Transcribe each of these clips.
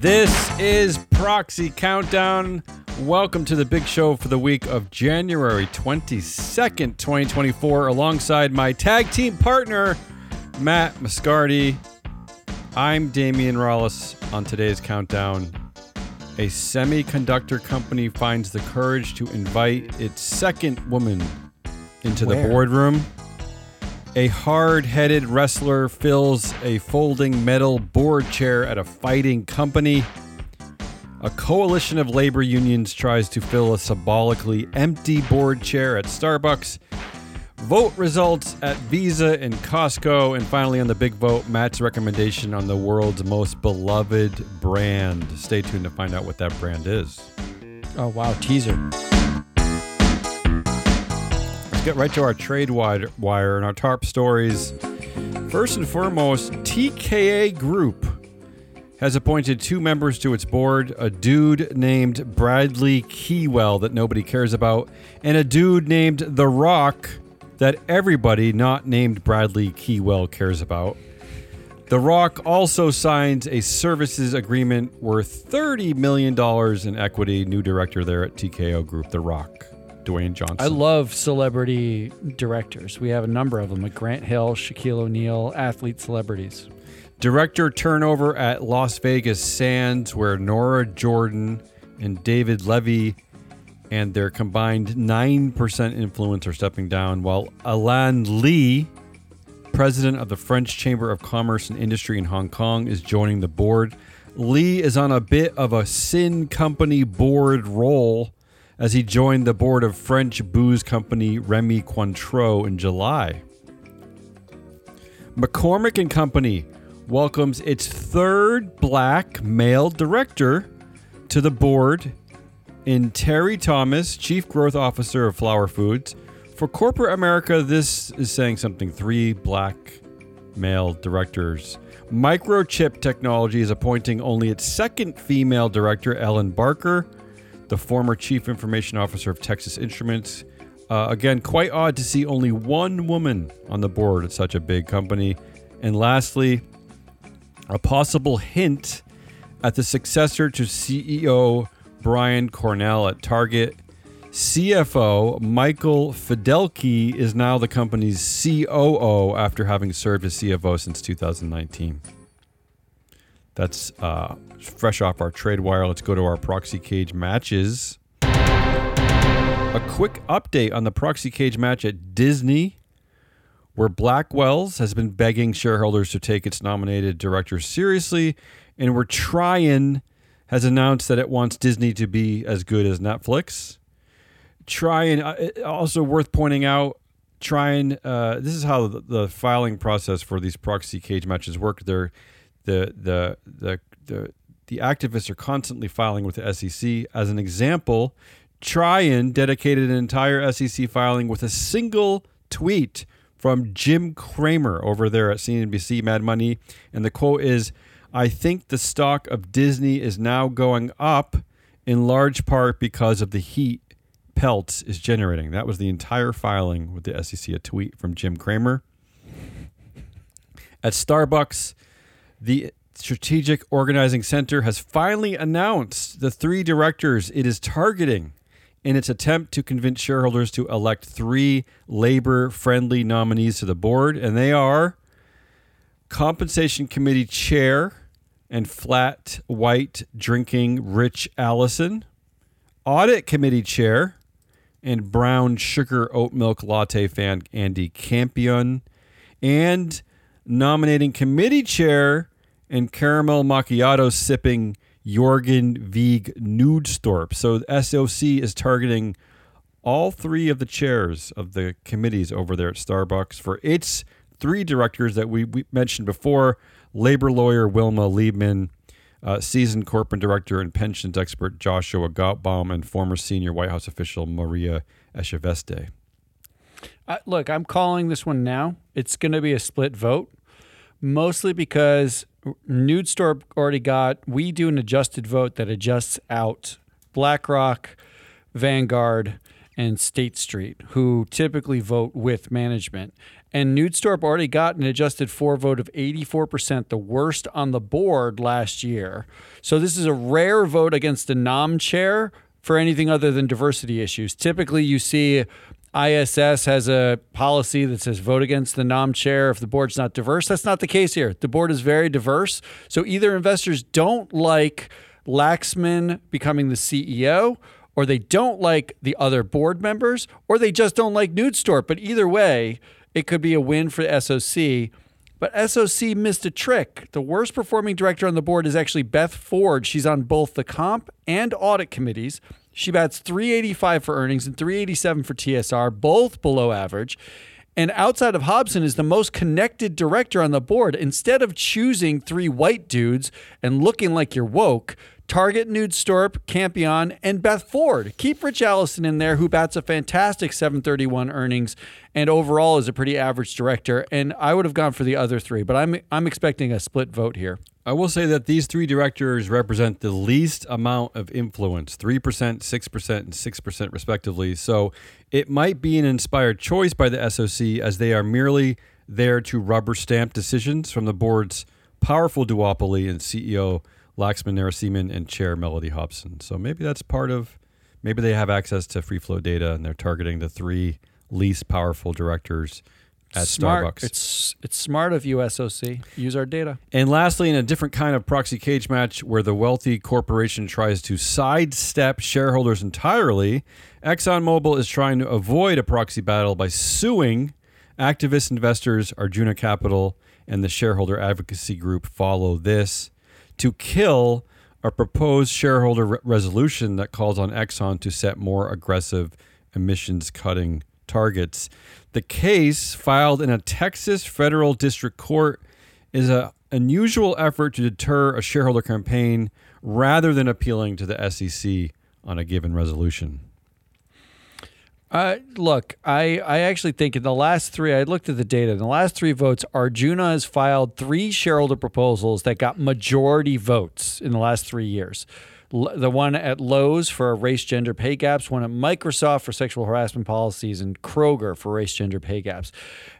This is Proxy Countdown. Welcome to the big show for the week of January 22nd, 2024, alongside my tag team partner, Matt Moscardi. I'm Damion Rallis on today's countdown. A semiconductor company finds the courage to invite its second woman into Where? the boardroom. A hard headed wrestler fills a folding metal board chair at a fighting company. A coalition of labor unions tries to fill a symbolically empty board chair at Starbucks. Vote results at Visa and Costco. And finally, on the big vote, Matt's recommendation on the world's most beloved brand. Stay tuned to find out what that brand is. Oh wow, teaser. Let's get right to our trade wire and our TARP stories. First and foremost, TKO Group has appointed two members to its board a dude named Bradley Keywell that nobody cares about, and a dude named The Rock that everybody not named Bradley Keywell cares about. The Rock also signs a services agreement worth $30 million in equity. New director there at TKO Group, The Rock, Dwayne Johnson. I love celebrity directors. We have a number of them, like Grant Hill, Shaquille O'Neal, athlete celebrities. Director turnover at Las Vegas Sands, where Nora Jordan and David Levy and their combined 9% influence are stepping down, while Alan Lee, president of the French Chamber of Commerce and Industry in Hong Kong, is joining the board. Lee is on a bit of a Sin Company board role as he joined the board of French booze company Remy Cointreau in July. McCormick and Company welcomes its third black male director to the board in Terry Thomas, Chief Growth Officer of Flower Foods. For corporate America, this is saying something. Three black male directors. Microchip Technology is appointing only its second female director, Ellen Barker, the former Chief Information Officer of Texas Instruments. Uh, again, quite odd to see only one woman on the board at such a big company. And lastly, a possible hint at the successor to CEO Brian Cornell at Target. CFO Michael Fiddelke is now the company's COO after having served as CFO since 2019. That's uh, fresh off our trade wire. Let's go to our proxy cage matches. A quick update on the proxy cage match at Disney where Blackwells has been begging shareholders to take its nominated directors seriously, and where Trian has announced that it wants Disney to be as good as Netflix. Trian, uh, also worth pointing out, Trian, uh, this is how the, the filing process for these proxy cage matches work. They're the the the the the activists are constantly filing with the SEC. As an example, Trian dedicated an entire SEC filing with a single tweet from Jim Cramer over there at CNBC Mad Money. And the quote is I think the stock of Disney is now going up in large part because of the heat Peltz is generating. That was the entire filing with the SEC, a tweet from Jim Cramer. At Starbucks, the Strategic Organizing Center has finally announced the three directors it is targeting in its attempt to convince shareholders to elect three labor friendly nominees to the board, and they are Compensation Committee Chair and flat white drinking Rich Allison, Audit Committee Chair and brown sugar oat milk latte fan Andy Campion, and nominating committee chair and caramel macchiato sipping Jørgen Vig Knudstorp. So SOC is targeting all three of the chairs of the committees over there at Starbucks for its three directors that we, we mentioned before labor lawyer Wilma Liebman, uh, seasoned corporate director and pensions expert Joshua Gotbaum, and former senior White House official Maria Echaveste. Uh, look, I'm calling this one now. It's going to be a split vote, mostly because Knudstorp already got. We do an adjusted vote that adjusts out BlackRock, Vanguard, and State Street, who typically vote with management. And Knudstorp already got an adjusted four vote of 84%, the worst on the board last year. So this is a rare vote against a nom chair for anything other than diversity issues. Typically, you see ISS has a policy that says vote against the nom chair if the board's not diverse. That's not the case here. The board is very diverse. So either investors don't like Laxman becoming the CEO, or they don't like the other board members, or they just don't like Knudstorp. But either way, it could be a win for SOC. But SOC missed a trick. The worst performing director on the board is actually Beth Ford. She's on both the comp and audit committees. She bats 385 for earnings and 387 for TSR, both below average. And outside of Hobson is the most connected director on the board. Instead of choosing three white dudes and looking like you're woke, Target Knudstorp, Campion, and Beth Ford. Keep Rich Allison in there, who bats a fantastic 731 earnings and overall is a pretty average director. And I would have gone for the other three, but I'm I'm expecting a split vote here. I will say that these three directors represent the least amount of influence 3%, 6%, and 6% respectively. So it might be an inspired choice by the SOC as they are merely there to rubber stamp decisions from the board's powerful duopoly and CEO Laxman Narasimhan and Chair Mellody Hobson. So maybe that's part of, maybe they have access to Free Float data and they're targeting the three least powerful directors at smart. Starbucks. It's it's smart of you, SOC. Use our data. And lastly, in a different kind of proxy cage match where the wealthy corporation tries to sidestep shareholders entirely, ExxonMobil is trying to avoid a proxy battle by suing activist investors Arjuna Capital and the shareholder advocacy group Follow This to kill a proposed shareholder re- resolution that calls on Exxon to set more aggressive emissions cutting targets. The case, filed in a Texas federal district court, is an unusual effort to deter a shareholder campaign rather than appealing to the SEC on a given resolution. Uh, look, I, I actually think in the last three, I looked at the data. In the last three votes, Arjuna has filed three shareholder proposals that got majority votes in the last three years. L- the one at Lowe's for race gender pay gaps, one at Microsoft for sexual harassment policies, and Kroger for race gender pay gaps.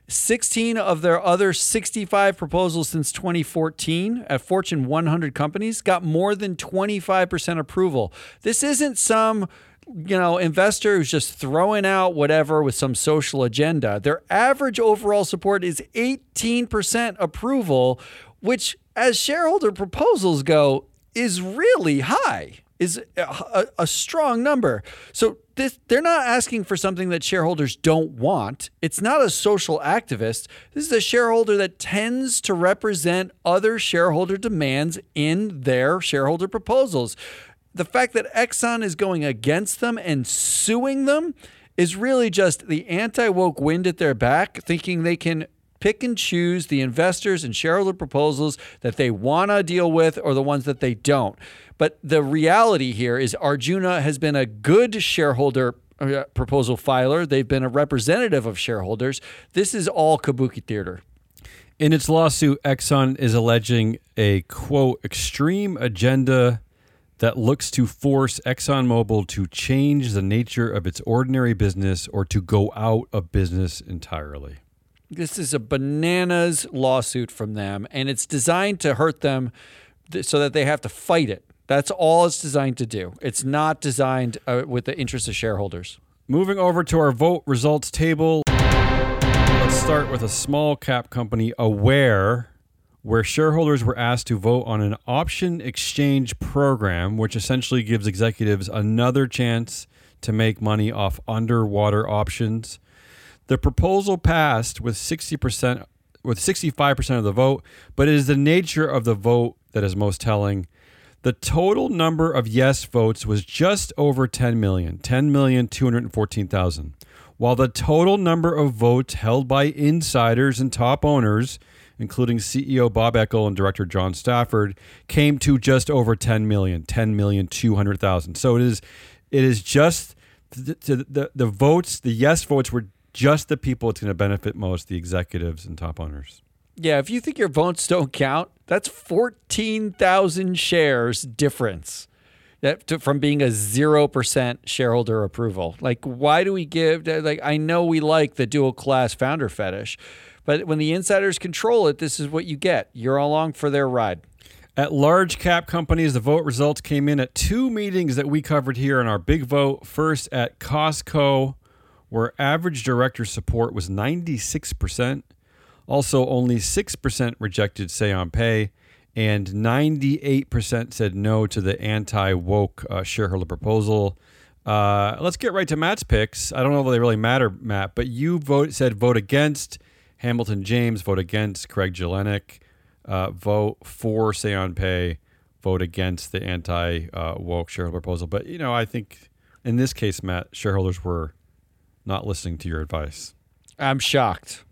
16 of their other 65 proposals since 2014 at Fortune 100 companies got more than 25% approval. This isn't some you know, investor who's just throwing out whatever with some social agenda. Their average overall support is 18% approval, which, as shareholder proposals go, is really high, is a, a, strong number. So this, they're not asking for something that shareholders don't want. It's not a social activist. This is a shareholder that tends to represent other shareholder demands in their shareholder proposals the fact that Exxon is going against them and suing them is really just the anti woke wind at their back, thinking they can pick and choose the investors and shareholder proposals that they want to deal with or the ones that they don't. But the reality here is Arjuna has been a good shareholder uh, proposal filer, they've been a representative of shareholders. This is all kabuki theater. In its lawsuit, Exxon is alleging a quote extreme agenda that looks to force ExxonMobil to change the nature of its ordinary business or to go out of business entirely. This is a bananas lawsuit from them, and it's designed to hurt them so that they have to fight it. That's all it's designed to do. It's not designed uh, with the interest of shareholders. Moving over to our vote results table, let's start with a small cap company, Aware where shareholders were asked to vote on an option exchange program, which essentially gives executives another chance to make money off underwater options. The proposal passed with 60% with 65% of the vote, but it is the nature of the vote that is most telling. The total number of yes votes was just over 10 million, 10,214,000, while the total number of votes held by insiders and top owners including CEO Bob Eckel and director John Stafford, came to just over 10 million, 10 million 200,000. So it is it is just the, the, the votes, the yes votes were just the people it's going to benefit most, the executives and top owners. Yeah, if you think your votes don't count, that's 14,000 shares difference that to, from being a 0% shareholder approval. Like why do we give like I know we like the dual class founder fetish, But when the insiders control it, this is what you get. You're along for their ride. At large cap companies, the vote results came in at two meetings that we covered here in our big vote. First at Costco, where average director support was 96%. Also, only 6% rejected Say on Pay, and 98% said no to the anti woke uh, shareholder proposal. Uh, let's get right to Matt's picks. I don't know if they really matter, Matt, but you vote said vote against Hamilton James, vote against Craig Jelinek, uh, vote for Say on Pay, vote against the anti uh, woke shareholder proposal. But you know, I think in this case, Matt, shareholders were not listening to your advice. I'm shocked.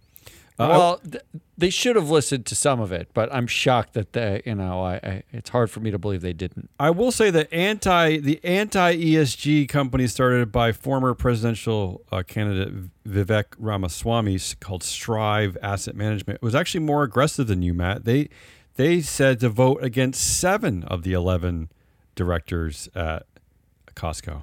Uh, well, th- they should have listened to some of it, but I'm shocked that they, you know, I, I it's hard for me to believe they didn't. I will say that anti the anti ESG company started by former presidential uh, candidate Vivek Ramaswamy called Strive Asset Management was actually more aggressive than you, Matt. They they said to vote against seven of the eleven directors at Costco.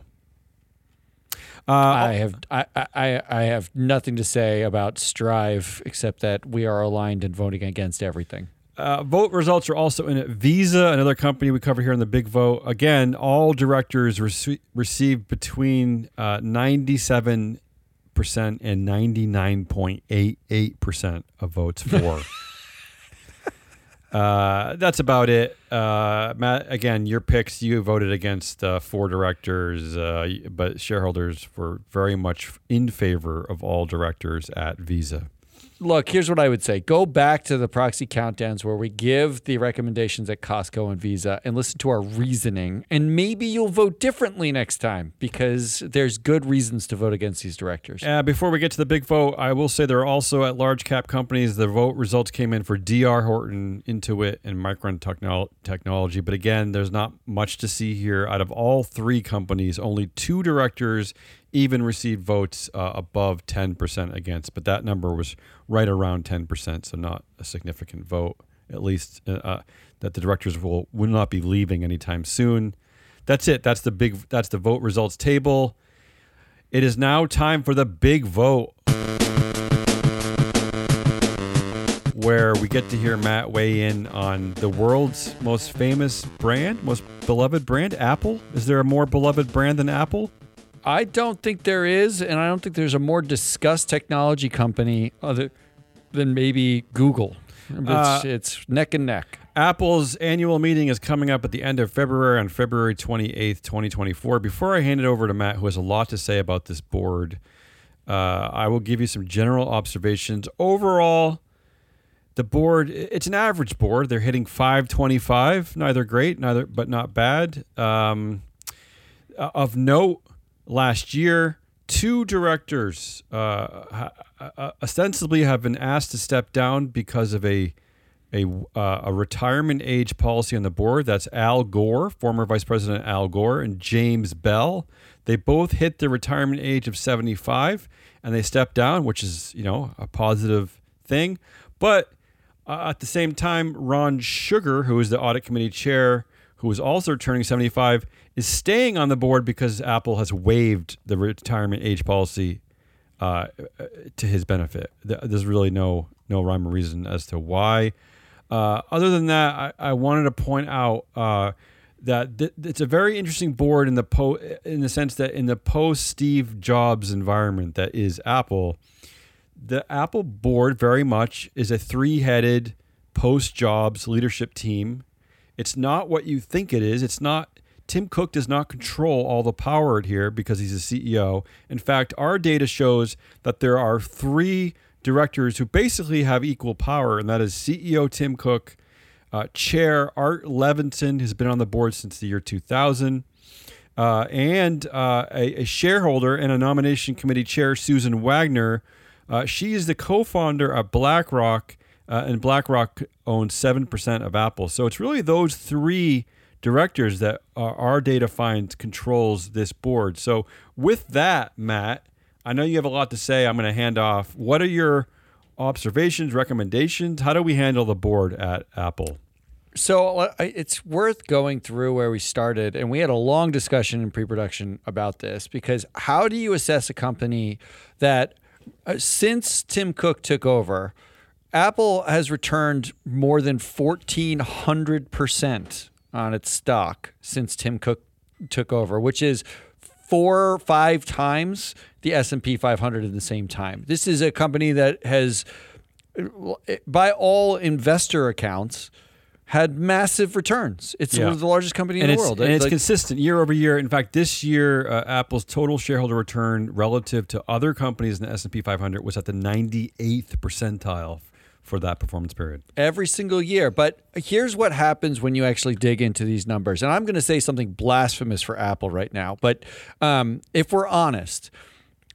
Uh, I have I, I, I have nothing to say about Strive except that we are aligned in voting against everything. Uh, vote results are also in it. Visa, another company we cover here in the big vote. Again, all directors rece- received between uh, 97% and 99.88% of votes for. Uh, that's about it. Uh, Matt, again, your picks. You voted against uh, four directors, uh, but shareholders were very much in favor of all directors at Visa look, here's what I would say. Go back to the proxy countdowns where we give the recommendations at Costco and Visa and listen to our reasoning. And maybe you'll vote differently next time because there's good reasons to vote against these directors. Uh, before we get to the big vote, I will say there are also at large cap companies, the vote results came in for DR Horton, Intuit, and Micron Technol- Technology. But again, there's not much to see here. Out of all three companies, only two directors even received votes uh, above 10% against, but that number was right around 10%, so not a significant vote, at least uh, uh, that the directors will, will not be leaving anytime soon. That's it. That's the big that's the vote results table. It is now time for the big vote. Where we get to hear Matt weigh in on the world's most famous brand, most beloved brand, Apple. Is there a more beloved brand than Apple? I don't think there is, and I don't think there's a more discussed technology company other than maybe Google. It's, uh, it's neck and neck. Apple's annual meeting is coming up at the end of February on February 28th, 2024. Before I hand it over to Matt, who has a lot to say about this board, uh, I will give you some general observations. Overall, the board it's an average board. They're hitting 525, neither great, neither but not bad. Um, of note, last year. Two directors uh, uh, ostensibly have been asked to step down because of a a, uh, a retirement age policy on the board. That's Al Gore, former Vice President Al Gore, and James Bell. They both hit the retirement age of 75 and they stepped down, which is, you know, a positive thing. But uh, at the same time, Ron Sugar, who is the audit committee chair, who is also turning 75, is staying on the board because Apple has waived the retirement age policy uh, to his benefit. There's really no no rhyme or reason as to why. Uh, other than that, I, I, wanted to point out uh, that th- it's a very interesting board in the po- in the sense that in the post Steve Jobs environment that is Apple, the Apple board very much is a three headed post Jobs leadership team. It's not what you think it is. It's not Tim Cook does not control all the power here because he's a CEO. In fact, our data shows that there are three directors who basically have equal power, and that is CEO Tim Cook, uh, Chair Art Levinson, who's been on the board since the year 2000, uh, and uh, a, a, shareholder and a nomination committee chair, Susan Wagner. Uh, she is the co founder of BlackRock, uh, and BlackRock owns 7% of Apple. So it's really those three directors that our data finds controls this board. So with that, Matt, I know you have a lot to say. I'm going to hand off. What are your observations, recommendations? How do we handle the board at Apple? So uh, it's worth going through where we started, and we had a long discussion in pre-production about this because how do you assess a company that, uh, since Tim Cook took over, Apple has returned more than 1400% on its stock since Tim Cook took over, which is four or five times the S&P 500 in the same time. This is a company that has by all investor accounts had massive returns. It's Yeah. one of the largest companies in the world. and it's Like- consistent year over year. In fact, this year, uh, Apple's total shareholder return relative to other companies in the S and P 500 was at the 98th percentile for that performance period. every single year. But here's what happens when you actually dig into these numbers. And I'm going to say something blasphemous for Apple right now. But um, if we're honest,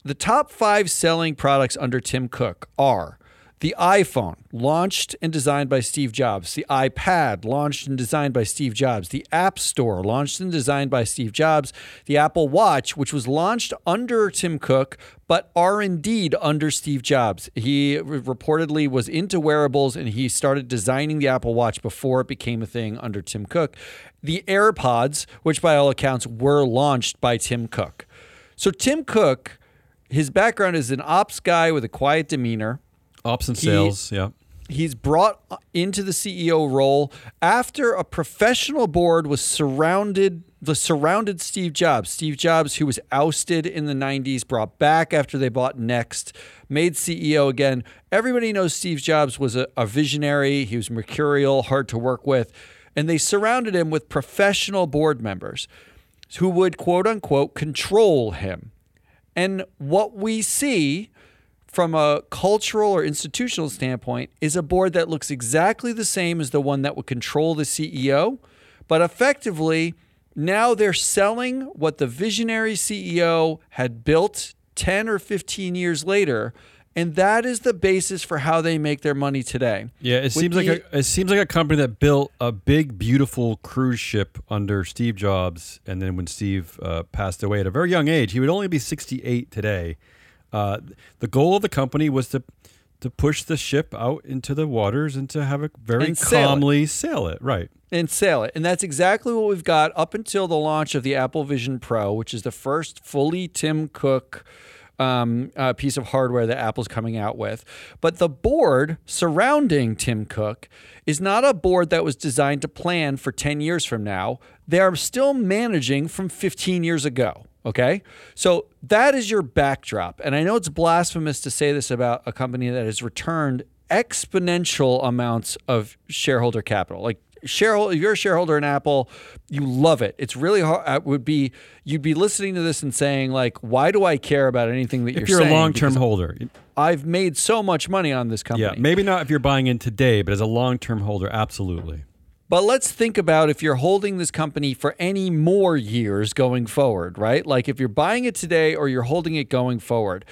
the top five selling products under Tim Cook are the iPhone, launched and designed by Steve Jobs, the iPad, launched and designed by Steve Jobs, the App Store, launched and designed by Steve Jobs, the Apple Watch, which was launched under Tim Cook, but are indeed under Steve Jobs. He re- reportedly was into wearables and he started designing the Apple Watch before it became a thing under Tim Cook. The AirPods, which by all accounts were launched by Tim Cook. So Tim Cook, his background is an ops guy with a quiet demeanor Ops and sales, yeah. he's brought into the CEO role after a professional board was surrounded the surrounded Steve Jobs. Steve Jobs, who was ousted in the 90s, brought back after they bought Next, made CEO again. Everybody knows Steve Jobs was a, a visionary. He was mercurial, hard to work with. And they surrounded him with professional board members who would quote unquote control him. And what we see from a cultural or institutional standpoint is a board that looks exactly the same as the one that would control the CEO, but effectively now they're selling what the visionary CEO had built 10 or 15 years later. And that is the basis for how they make their money today. Yeah, it seems like a, it seems like a company that built a big, beautiful cruise ship under Steve Jobs, and then when Steve uh, passed away at a very young age, he would only be 68 today. Uh, the goal of the company was to to push the ship out into the waters and to have it very And sail it. calmly sail it. Right. and sail it. And that's exactly what we've got up until the launch of the Apple Vision Pro, which is the first fully Tim Cook um, uh, piece of hardware that Apple's coming out with. But the board surrounding Tim Cook is not a board that was designed to plan for 10 years from now. They are still managing from 15 years ago. Okay. So that is your backdrop. And I know it's blasphemous to say this about a company that has returned exponential amounts of shareholder capital. Like shareholder, if you're a shareholder in Apple, you love it. It's really hard. It would be you'd be listening to this and saying like, why do I care about anything that If you're you're a long term holder, I've made so much money on this company. yeah, maybe not if you're buying in today, but as a long term holder, absolutely. But let's think about if you're holding this company for any more years going forward, right? Like if you're buying it today or you're holding it going forward.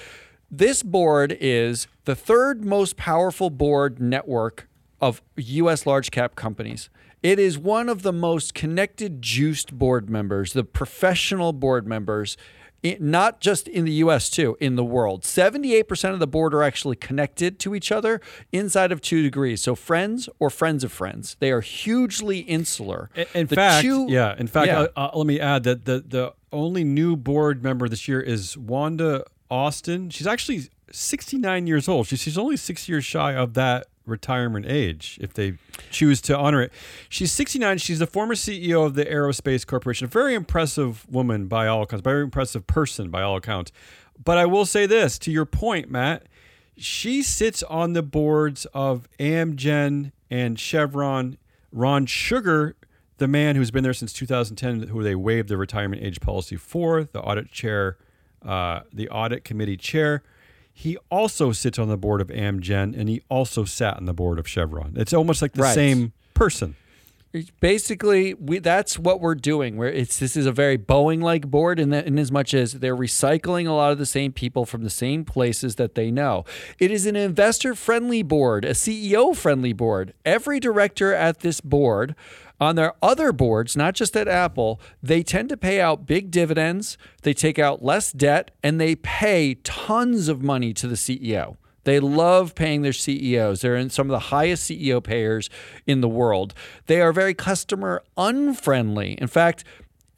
This board is the third most powerful board network of US large cap companies. It is one of the most connected, juiced board members, the professional board members i- not just in the US too, in the world. 78% of the board are actually connected to each other inside of two degrees. So friends or friends of friends. They are hugely insular. In, in fact, two- yeah. In fact, Yeah. Uh, uh, let me add that the the only new board member this year is Wanda Austin. She's actually 69 years old. She, she's only six years shy of that retirement age if they choose to honor it. She's 69. She's the former CEO of the Aerospace Corporation. A very impressive woman by all accounts. Very impressive person by all accounts. But I will say this to your point, Matt. She sits on the boards of Amgen and Chevron. Ron Sugar, the man who's been there since 2010, who they waived the retirement age policy for, the audit chair, uh, the audit committee chair. He also sits on the board of Amgen, and he also sat on the board of Chevron. It's almost like the Right. same person. Basically, we, that's what we're doing. Where it's this is a very Boeing-like board, in that in as much as they're recycling a lot of the same people from the same places that they know. It is an investor-friendly board, a CEO-friendly board. Every director at this board, on their other boards, not just at Apple, they tend to pay out big dividends. They take out less debt, and they pay tons of money to the CEO. They love paying their CEOs. They're in some of the highest CEO payers in the world. They are very customer unfriendly. In fact,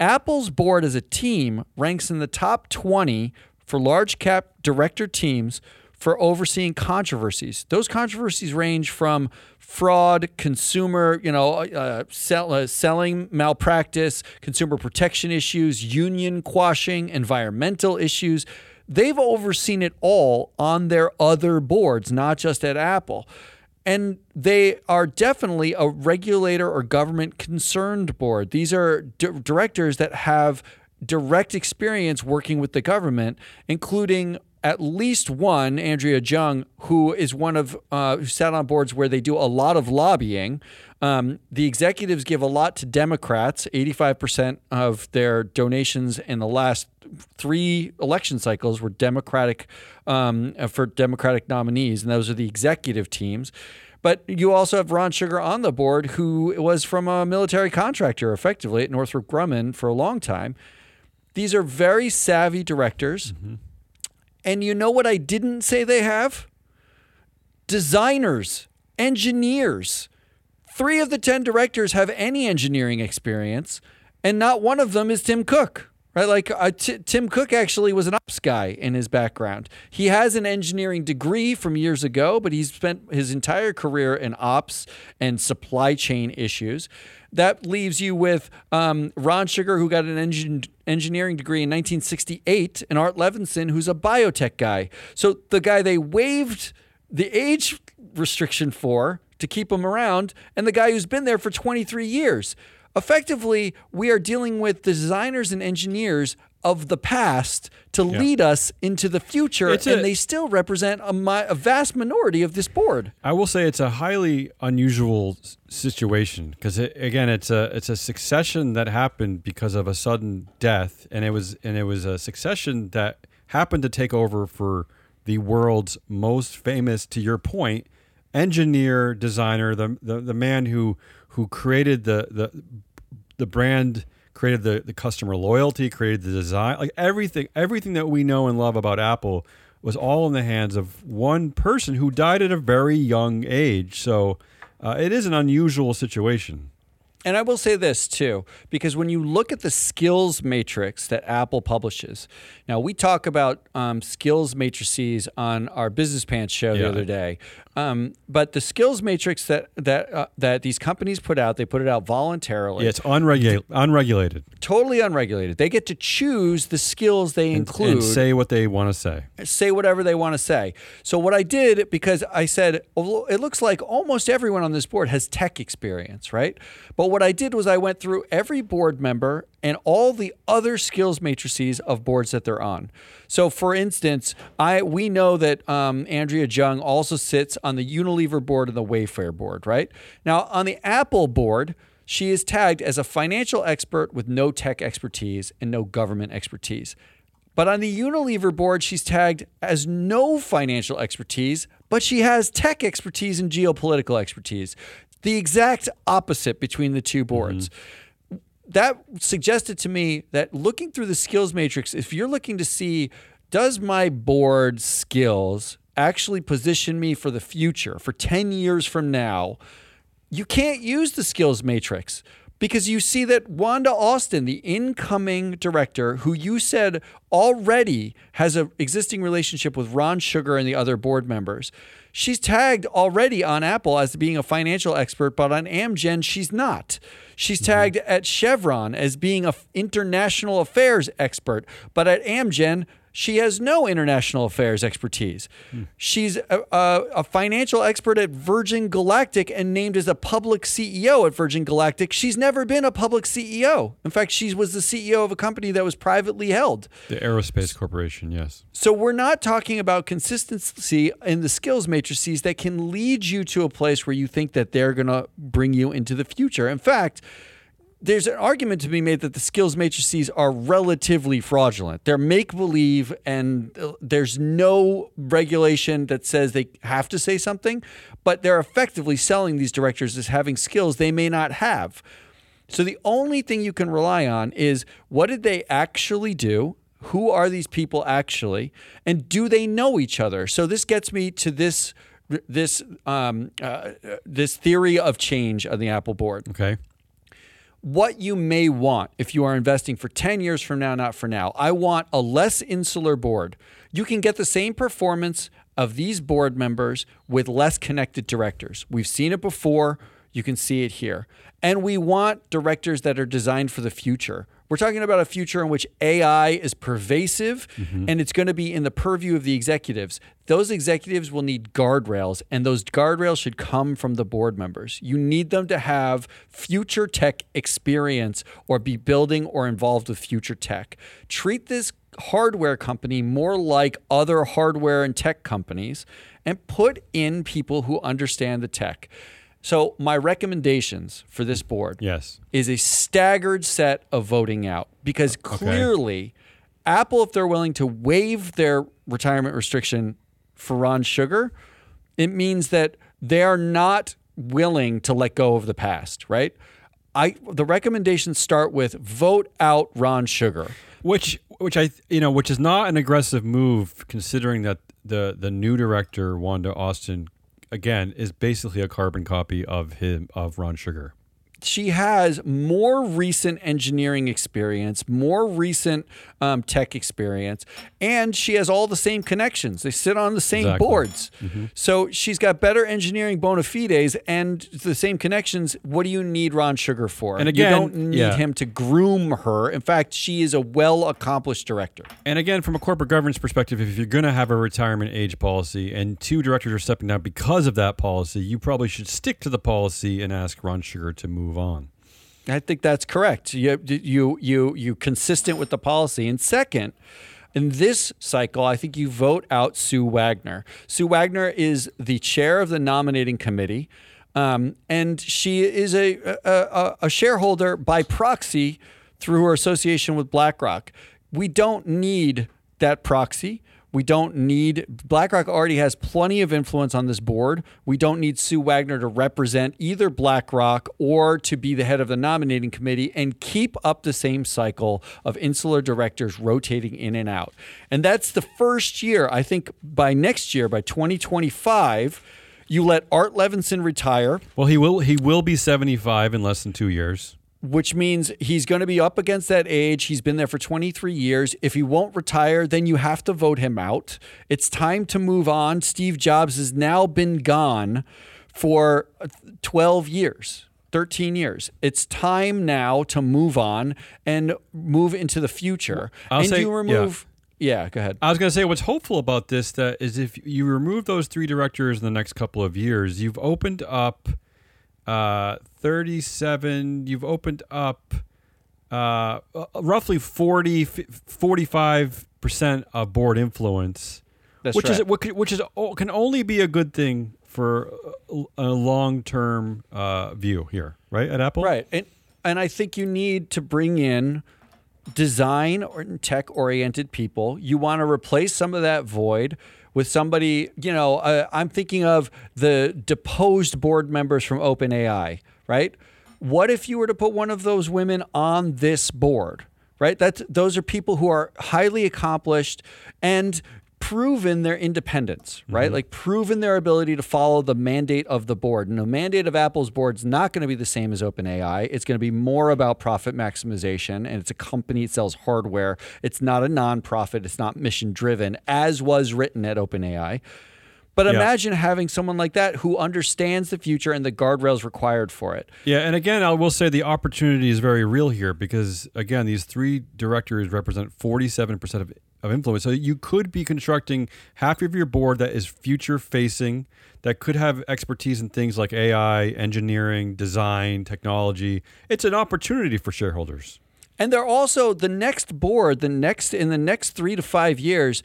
Apple's board as a team ranks in the top 20 for large cap director teams for overseeing controversies. Those controversies range from fraud, consumer, you know, uh, sell, uh, selling malpractice, consumer protection issues, union quashing, environmental issues. They've overseen it all on their other boards, not just at Apple. And they are definitely a regulator or government concerned board. These are d- directors that have direct experience working with the government, including at least one, Andrea Jung, who is one of uh, who sat on boards where they do a lot of lobbying. Um, the executives give a lot to Democrats. Eighty-five percent of their donations in the last three election cycles were Democratic um, for Democratic nominees, and those are the executive teams. But you also have Ron Sugar on the board, who was from a military contractor, effectively at Northrop Grumman for a long time. These are very savvy directors. Mm-hmm. And you know what I didn't say they have? Designers, engineers. Three of the 10 directors have any engineering experience, and not one of them is Tim Cook. Right, like uh, T- Tim Cook actually was an ops guy in his background. He has an engineering degree from years ago, but he's spent his entire career in ops and supply chain issues. That leaves you with um, Ron Sugar, who got an engin- engineering degree in 1968, and Art Levinson, who's a biotech guy. So the guy they waived the age restriction for to keep him around, and the guy who's been there for 23 years. Effectively, we are dealing with the designers and engineers of the past to yeah. lead us into the future, it's and a, they still represent a, a, vast minority of this board. I will say it's a highly unusual situation because it, again, it's a it's a succession that happened because of a sudden death, and it was and it was a succession that happened to take over for the world's most famous, to your point, engineer designer, the the, the man who who created the the the brand created the, the customer loyalty, created the design, like everything, everything that we know and love about Apple was all in the hands of one person who died at a very young age. So uh, it is an unusual situation. And I will say this too, because when you look at the skills matrix that Apple publishes, now we talk about um, skills matrices on our Business Pants show yeah. the other day. Um, but the skills matrix that that uh, that these companies put out, they put it out voluntarily. Yeah, it's unregulated. unregulated. Totally unregulated. They get to choose the skills they and, include and say what they want to say. Say whatever they want to say. So what I did because I said it looks like almost everyone on this board has tech experience, right? But what I did was I went through every board member and all the other skills matrices of boards that they're on. So, for instance, I we know that um, Andrea Jung also sits on the Unilever board and the Wayfair board, right? Now, on the Apple board, she is tagged as a financial expert with no tech expertise and no government expertise. But on the Unilever board, she's tagged as no financial expertise, but she has tech expertise and geopolitical expertise. The exact opposite between the two boards. Mm-hmm that suggested to me that looking through the skills matrix, if you're looking to see does my board skills actually position me for the future, for 10 years from now, you can't use the skills matrix because you see that Wanda Austin, the incoming director, who you said already has an existing relationship with Ron Sugar and the other board members, she's tagged already on Apple as being a financial expert, but on Amgen, she's not. She's mm-hmm. tagged mm-hmm. at Chevron as being an international affairs expert, but at Amgen, she has no international affairs expertise. Hmm. She's a, a, a, financial expert at Virgin Galactic and named as a public CEO at Virgin Galactic. She's never been a public CEO. In fact, she was the CEO of a company that was privately held. The Aerospace Corporation, yes. So we're not talking about consistency in the skills matrices that can lead you to a place where you think that they're going to bring you into the future. In fact, there's an argument to be made that the skills matrices are relatively fraudulent. They're make believe, and uh, there's no regulation that says they have to say something, but they're effectively selling these directors as having skills they may not have. So the only thing you can rely on is what did they actually do? Who are these people actually? And do they know each other? So this gets me to this this um, uh, this theory of change on the Apple board. Okay what you may want if you are investing for 10 years from now, not for now. I want a less insular board. You can get the same performance of these board members with less connected directors. We've seen it before. You can see it here. And we want directors that are designed for the future. We're talking about a future in which AI is pervasive mm-hmm. and it's going to be in the purview of the executives. Those executives will need guardrails, and those guardrails should come from the board members. You need them to have future tech experience or be building or involved with future tech. Treat this hardware company more like other hardware and tech companies and put in people who understand the tech. So, my recommendations for this board Yes. is a staggered set of voting out because clearly Apple, if they're willing to waive their retirement restriction for Ron Sugar, it means that they are not willing to let go of the past, right? I the recommendations start with vote out Ron Sugar. Which, which I, you know, which is not an aggressive move, considering that the the new director Wanda Austin, again, is basically a carbon copy of him of Ron Sugar. She has more recent engineering experience, more recent um, tech experience, and she has all the same connections. They sit on the same Exactly. boards. So she's got better engineering bona fides and the same connections. What do you need Ron Sugar for? And again, you don't need yeah. him to groom her. In fact, she is a well accomplished director. And again, from a corporate governance perspective, if you're going to have a retirement age policy and two directors are stepping down because of that policy, you probably should stick to the policy and ask Ron Sugar to move on. I think that's correct. You you you you consistent with the policy. And second, in this cycle, I think you vote out Sue Wagner. Sue Wagner is the chair of the nominating committee, um, and she is a a a shareholder by proxy through her association with BlackRock. We don't need that proxy. We don't need BlackRock already has plenty of influence on this board. We don't need Sue Wagner to represent either BlackRock or to be the head of the nominating committee and keep up the same cycle of insular directors rotating in and out. And that's the first year. I think by next year, by 2025, you let Art Levinson retire Well, he will he will be 75 in less than two years. Which means he's going to be up against that age. He's been there for 23 years. If he won't retire, then you have to vote him out. It's time to move on. Steve Jobs has now been gone for uh, 12 years. 13 years. It's time now to move on and move into the future. I'll and say- you remove yeah. go ahead. I was going to say what's hopeful about this that is if you remove those three directors in the next couple of years, you've opened up uh, 37, you've opened up uh, uh, roughly 40 45% of board influence. That's which is right. what which is can only be a good thing for a, a long-term uh, view here, right? At Apple. Right. And and I think you need to bring in design or tech oriented people. You want to replace some of that void with somebody, you know, uh, I'm thinking of the deposed board members from OpenAI, right? What if you were to put one of those women on this board, right? That's those are people who are highly accomplished and proven their independence, right? Mm-hmm. Like proven their ability to follow the mandate of the board. And the mandate of Apple's board is not going to be the same as OpenAI. It's going to be more about profit maximization, and it's a company that sells hardware. It's not a nonprofit. It's not mission driven, as was written at OpenAI. But Yeah. imagine having someone like that who understands the future and the guardrails required for it. Yeah, and again, I will say the opportunity is very real here because again, these three directors represent forty-seven percent of of influence. So you could be constructing half of your board that is future-facing, that could have expertise in things like AI, engineering, design, technology. It's an opportunity for shareholders. And they're also the next board, the next in the next three to five years.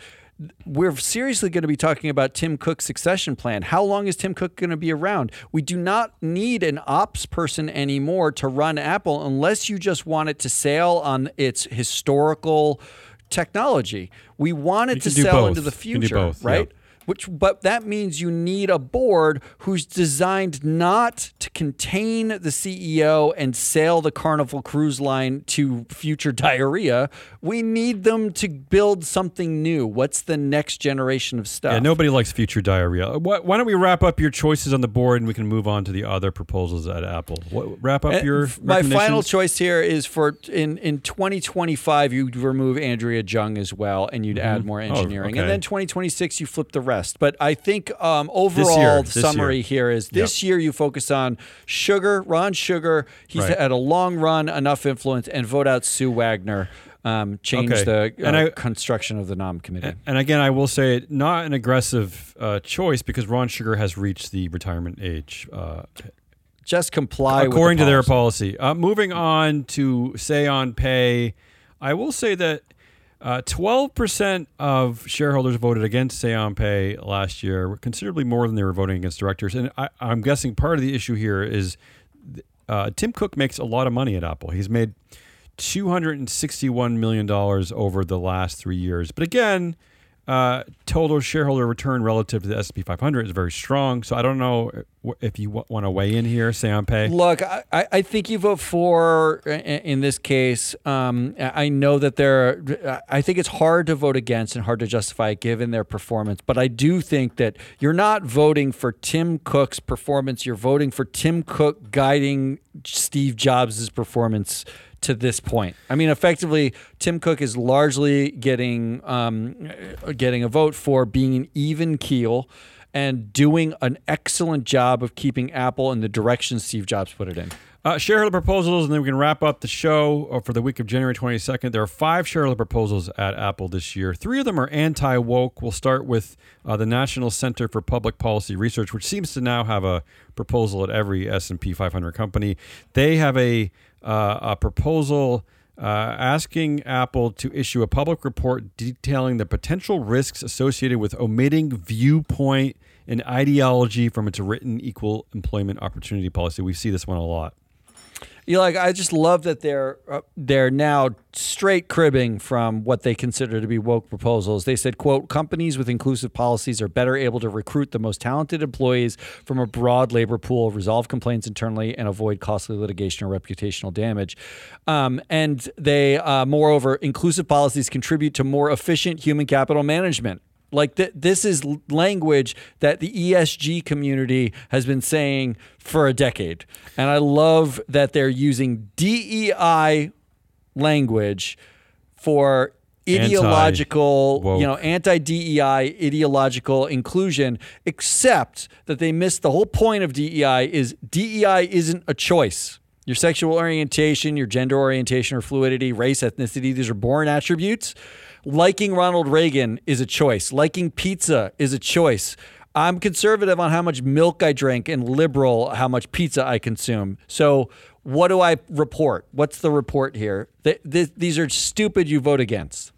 We're seriously going to be talking about Tim Cook's succession plan. How long is Tim Cook going to be around? We do not need an ops person anymore to run Apple unless you just want it to sail on its historical technology. We want it to sell both. into the You can do future, right? yeah. Which, but that means you need a board who's designed not to contain the CEO and sail the Carnival Cruise Line to future diarrhea. We need them to build something new. What's the next generation of stuff? Yeah, nobody likes future diarrhea. Why, why don't we wrap up your choices on the board and we can move on to the other proposals at Apple? What, wrap up And your my final choice here is for in in 2025 you'd remove Andrea Jung as well and you'd add more engineering Mm-hmm. Oh, okay. and then 2026 you flip the rest But I think um, overall year, the summary year. here is this year you focus on Sugar, Ron Sugar. He's Right. had a long run, enough influence, and vote out Sue Wagner. Um, change Okay. the uh, And I- construction of the nom committee. And again, I will say it not an aggressive uh, choice because Ron Sugar has reached the retirement age, uh, Just comply according with to the their policy. policy. Uh, moving on to say on pay, I will say that uh, twelve percent of shareholders voted against say on pay last year, considerably more than they were voting against directors. And I, I'm guessing part of the issue here is uh, Tim Cook makes a lot of money at Apple. He's made two hundred and sixty-one million dollars over the last three years. But again, uh, total shareholder return relative to the S&P 500 is very strong. So I don't know if you w- want to weigh in here, on pay. Look, I, I think you vote for in this case. Um, I know that there. I think it's hard to vote against and hard to justify given their performance. But I do think that you're not voting for Tim Cook's performance. You're voting for Tim Cook guiding Steve Jobs' performance to this point. I mean, effectively, Tim Cook is largely getting um, getting a vote for being an even keel and doing an excellent job of keeping Apple in the direction Steve Jobs put it in. Uh, shareholder proposals, and then we can wrap up the show uh, for the week of January 22nd. There are five shareholder proposals at Apple this year. Three of them are anti woke. We'll start with uh, the National Center for Public Policy Research, which seems to now have a proposal at every S&P 500 company. They have a uh, a proposal uh, asking Apple to issue a public report detailing the potential risks associated with omitting viewpoint and ideology from its written equal employment opportunity policy. We see this one a lot. You like I just love that they're uh, they're now straight cribbing from what they consider to be woke proposals. They said, "quote Companies with inclusive policies are better able to recruit the most talented employees from a broad labor pool, resolve complaints internally, and avoid costly litigation or reputational damage." Um, and they, uh, moreover, inclusive policies contribute to more efficient human capital management. Like th- this is language that the ESG community has been saying for a decade, and I love that they're using DEI language for ideological, Anti-woke. you know, anti DEI ideological inclusion. Except that they missed the whole point of DEI is DEI isn't a choice. Your sexual orientation, your gender orientation or fluidity, race, ethnicity, these are born attributes. Liking Ronald Reagan is a choice. Liking pizza is a choice. I'm conservative on how much milk I drink and liberal how much pizza I consume. So, what do I report? What's the report here? Th- th- these are stupid. You vote against.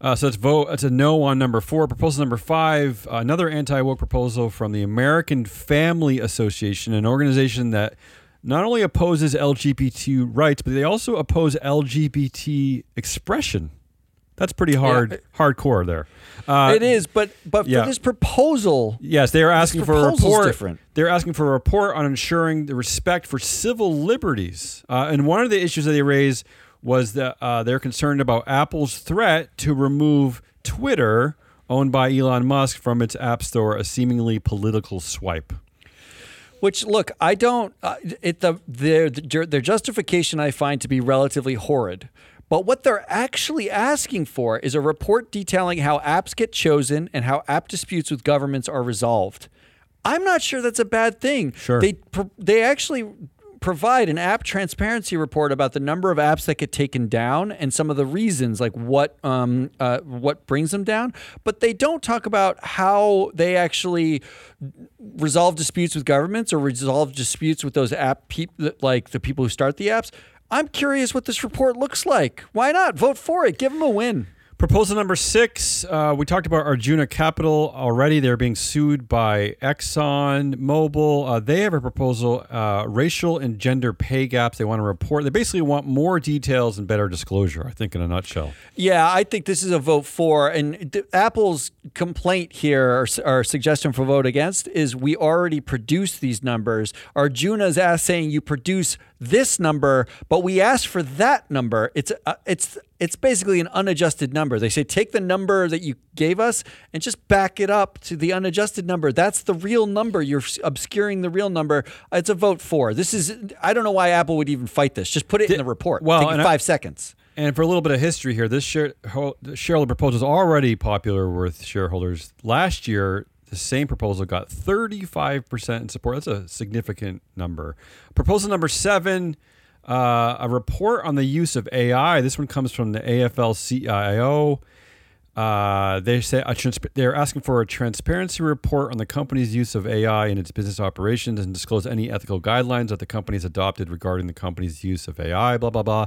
Uh, so let's vote. It's a no on number four. Proposal number five, another anti woke proposal from the American Family Association, an organization that not only opposes LGBT rights, but they also oppose LGBT expression. That's pretty hard, hardcore there. Uh, it is, but but yeah. for this proposal, Yes, they are asking for a report. different. They're asking for a report on ensuring the respect for civil liberties. Uh, and one of the issues that they raised was that uh, they're concerned about Apple's threat to remove Twitter, owned by Elon Musk, from its App Store, a seemingly political swipe. Which look, I don't. Uh, it the their their justification I find to be relatively horrid. But what they're actually asking for is a report detailing how apps get chosen and how app disputes with governments are resolved. I'm not sure that's a bad thing. Sure. They they actually provide an app transparency report about the number of apps that get taken down and some of the reasons, like what um, uh, what brings them down. But they don't talk about how they actually resolve disputes with governments or resolve disputes with those app people, like the people who start the apps. I'm curious what this report looks like. Why not vote for it? Give them a win. Proposal number six. Uh, we talked about Arjuna Capital already. They're being sued by Exxon Mobil. Uh, they have a proposal: uh, racial and gender pay gaps. They want to report. They basically want more details and better disclosure. I think, in a nutshell. Yeah, I think this is a vote for. And th- Apple's complaint here, or, or suggestion for vote against, is we already produce these numbers. Arjuna's asked saying you produce this number, but we asked for that number. It's uh, it's it's basically an unadjusted number. They say take the number that you gave us and just back it up to the unadjusted number. That's the real number. You're obscuring the real number. It's a vote for. This is I don't know why Apple would even fight this. Just put it in the report. well, Take and I- five seconds. And for a little bit of history here, this share, shareholder proposal is already popular with shareholders. Last year, the same proposal got 35% in support. That's a significant number. Proposal number seven, uh, a report on the use of AI. This one comes from the AFL CIO. Uh, they say trans- they're asking for a transparency report on the company's use of AI in its business operations and disclose any ethical guidelines that the company has adopted regarding the company's use of AI. Blah blah blah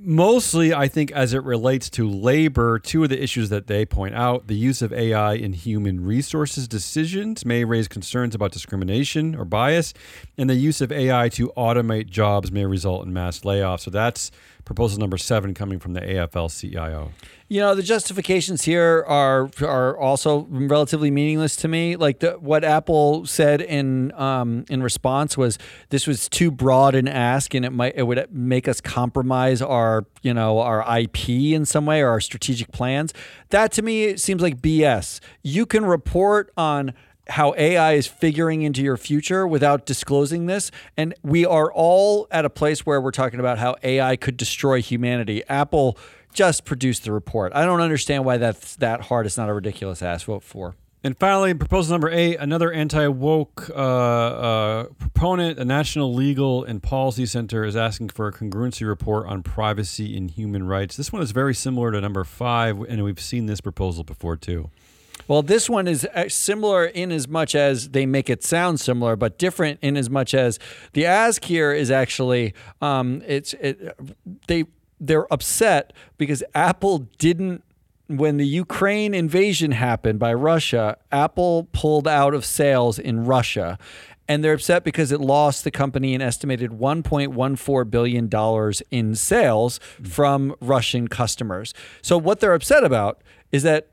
mostly, I think, as it relates to labor, two of the issues that they point out the use of AI in human resources decisions may raise concerns about discrimination or bias, and the use of AI to automate jobs may result in mass layoffs. So that's proposal number seven coming from the AFL CIO. You know, the justifications here are are also relatively meaningless to me. Like the, what Apple said in um, in response was this was too broad an ask, and it might it would make us compromise our you know our IP in some way or our strategic plans. That to me seems like BS. You can report on how AI is figuring into your future without disclosing this. And we are all at a place where we're talking about how AI could destroy humanity. Apple just produced the report. I don't understand why that's that hard. It's not a ridiculous ass vote for. And finally, proposal number eight, another anti woke uh, uh, proponent, a National Legal and Policy Center, is asking for a congruency report on privacy and human rights. This one is very similar to number five, and we've seen this proposal before too. Well, this one is uh, similar in as much as they make it sound similar, but different in as much as the ask here is actually um, it's it, they they're upset because Apple didn't when the Ukraine invasion happened by Russia, Apple pulled out of sales in Russia. And they're upset because it lost the company an estimated $1.14 billion in sales from Russian customers. So, what they're upset about is that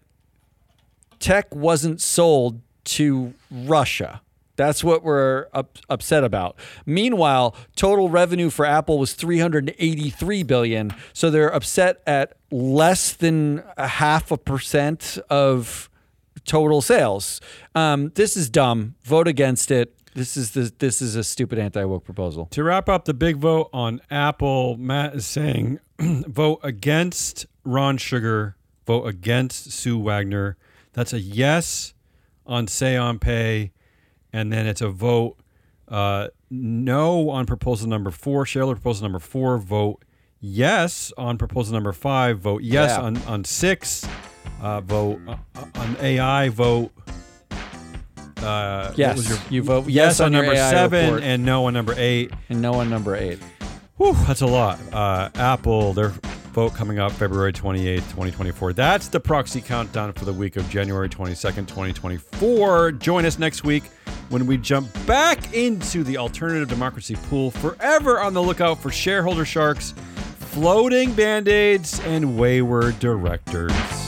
tech wasn't sold to Russia. That's what we're up, upset about. Meanwhile, total revenue for Apple was 383 billion, so they're upset at less than a half a percent of total sales. Um, this is dumb. Vote against it. This is the, this is a stupid anti woke proposal. To wrap up the big vote on Apple, Matt is saying vote against Ron Sugar, vote against Sue Wagner. That's a yes on Say on Pay and then it's a vote uh, no on proposal number four. Shareholder proposal number four, vote yes on proposal number five. Vote yes Yeah. on on six. Uh, vote uh, on AI. Vote. Uh, what Yes, was your- you vote yes, yes on on number AI seven report. and no on number eight. And no on number eight. Whew, that's a lot. Uh, Apple, their vote coming up February 28th, 2024. That's the proxy countdown for the week of January 22nd, 2024. Join us next week when we jump back into the alternative democracy pool, forever on the lookout for shareholder sharks, floating band aids, and wayward directors.